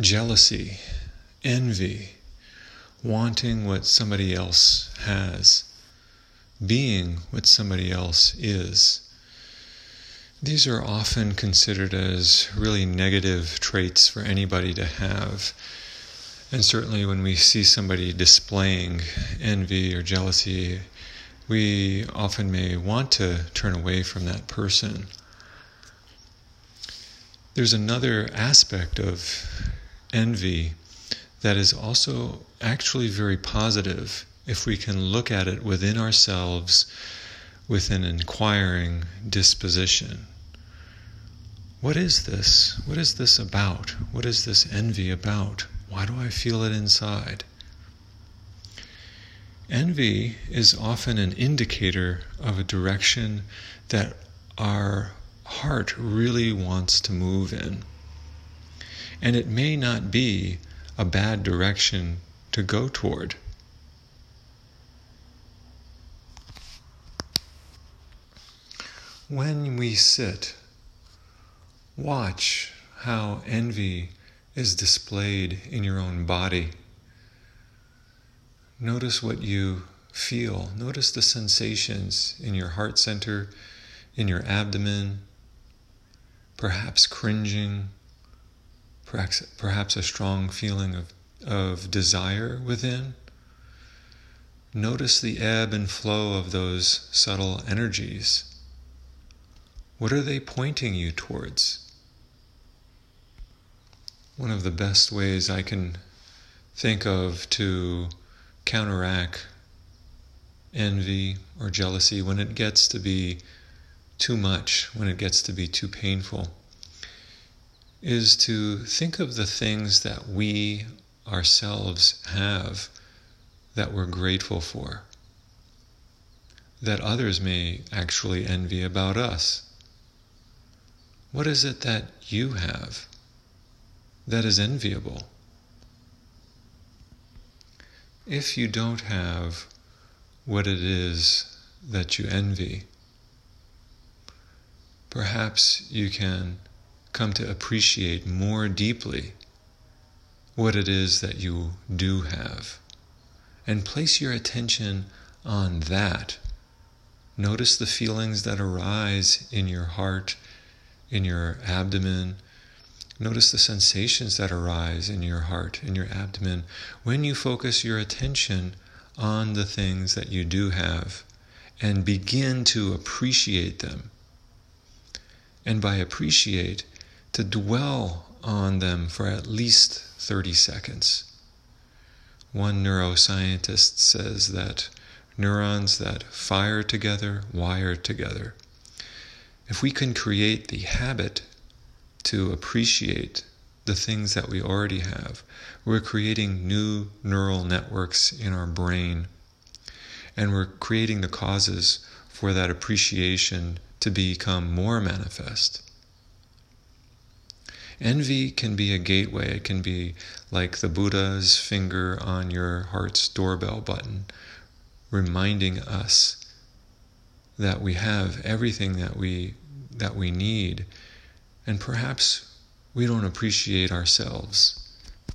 jealousy, envy, wanting what somebody else has, being what somebody else is. These are often considered as really negative traits for anybody to have. And certainly when we see somebody displaying envy or jealousy, we often may want to turn away from that person. There's another aspect of envy that is also actually very positive if we can look at it within ourselves with an inquiring disposition. What is this? What is this about? What is this envy about? Why do I feel it inside? Envy is often an indicator of a direction that our heart really wants to move in. And it may not be a bad direction to go toward. When we sit Watch how envy is displayed in your own body. Notice what you feel. Notice the sensations in your heart center, in your abdomen, perhaps cringing, perhaps, perhaps a strong feeling of, of desire within. Notice the ebb and flow of those subtle energies. What are they pointing you towards? One of the best ways I can think of to counteract envy or jealousy when it gets to be too much, when it gets to be too painful, is to think of the things that we ourselves have that we're grateful for, that others may actually envy about us. What is it that you have? that is enviable. If you don't have what it is that you envy, perhaps you can come to appreciate more deeply what it is that you do have and place your attention on that. Notice the feelings that arise in your heart, in your abdomen, Notice the sensations that arise in your heart, in your abdomen, when you focus your attention on the things that you do have and begin to appreciate them. And by appreciate, to dwell on them for at least 30 seconds. One neuroscientist says that neurons that fire together wire together. If we can create the habit to appreciate the things that we already have. We're creating new neural networks in our brain, and we're creating the causes for that appreciation to become more manifest. Envy can be a gateway. It can be like the Buddha's finger on your heart's doorbell button, reminding us that we have everything that we that we need and perhaps we don't appreciate ourselves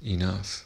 enough.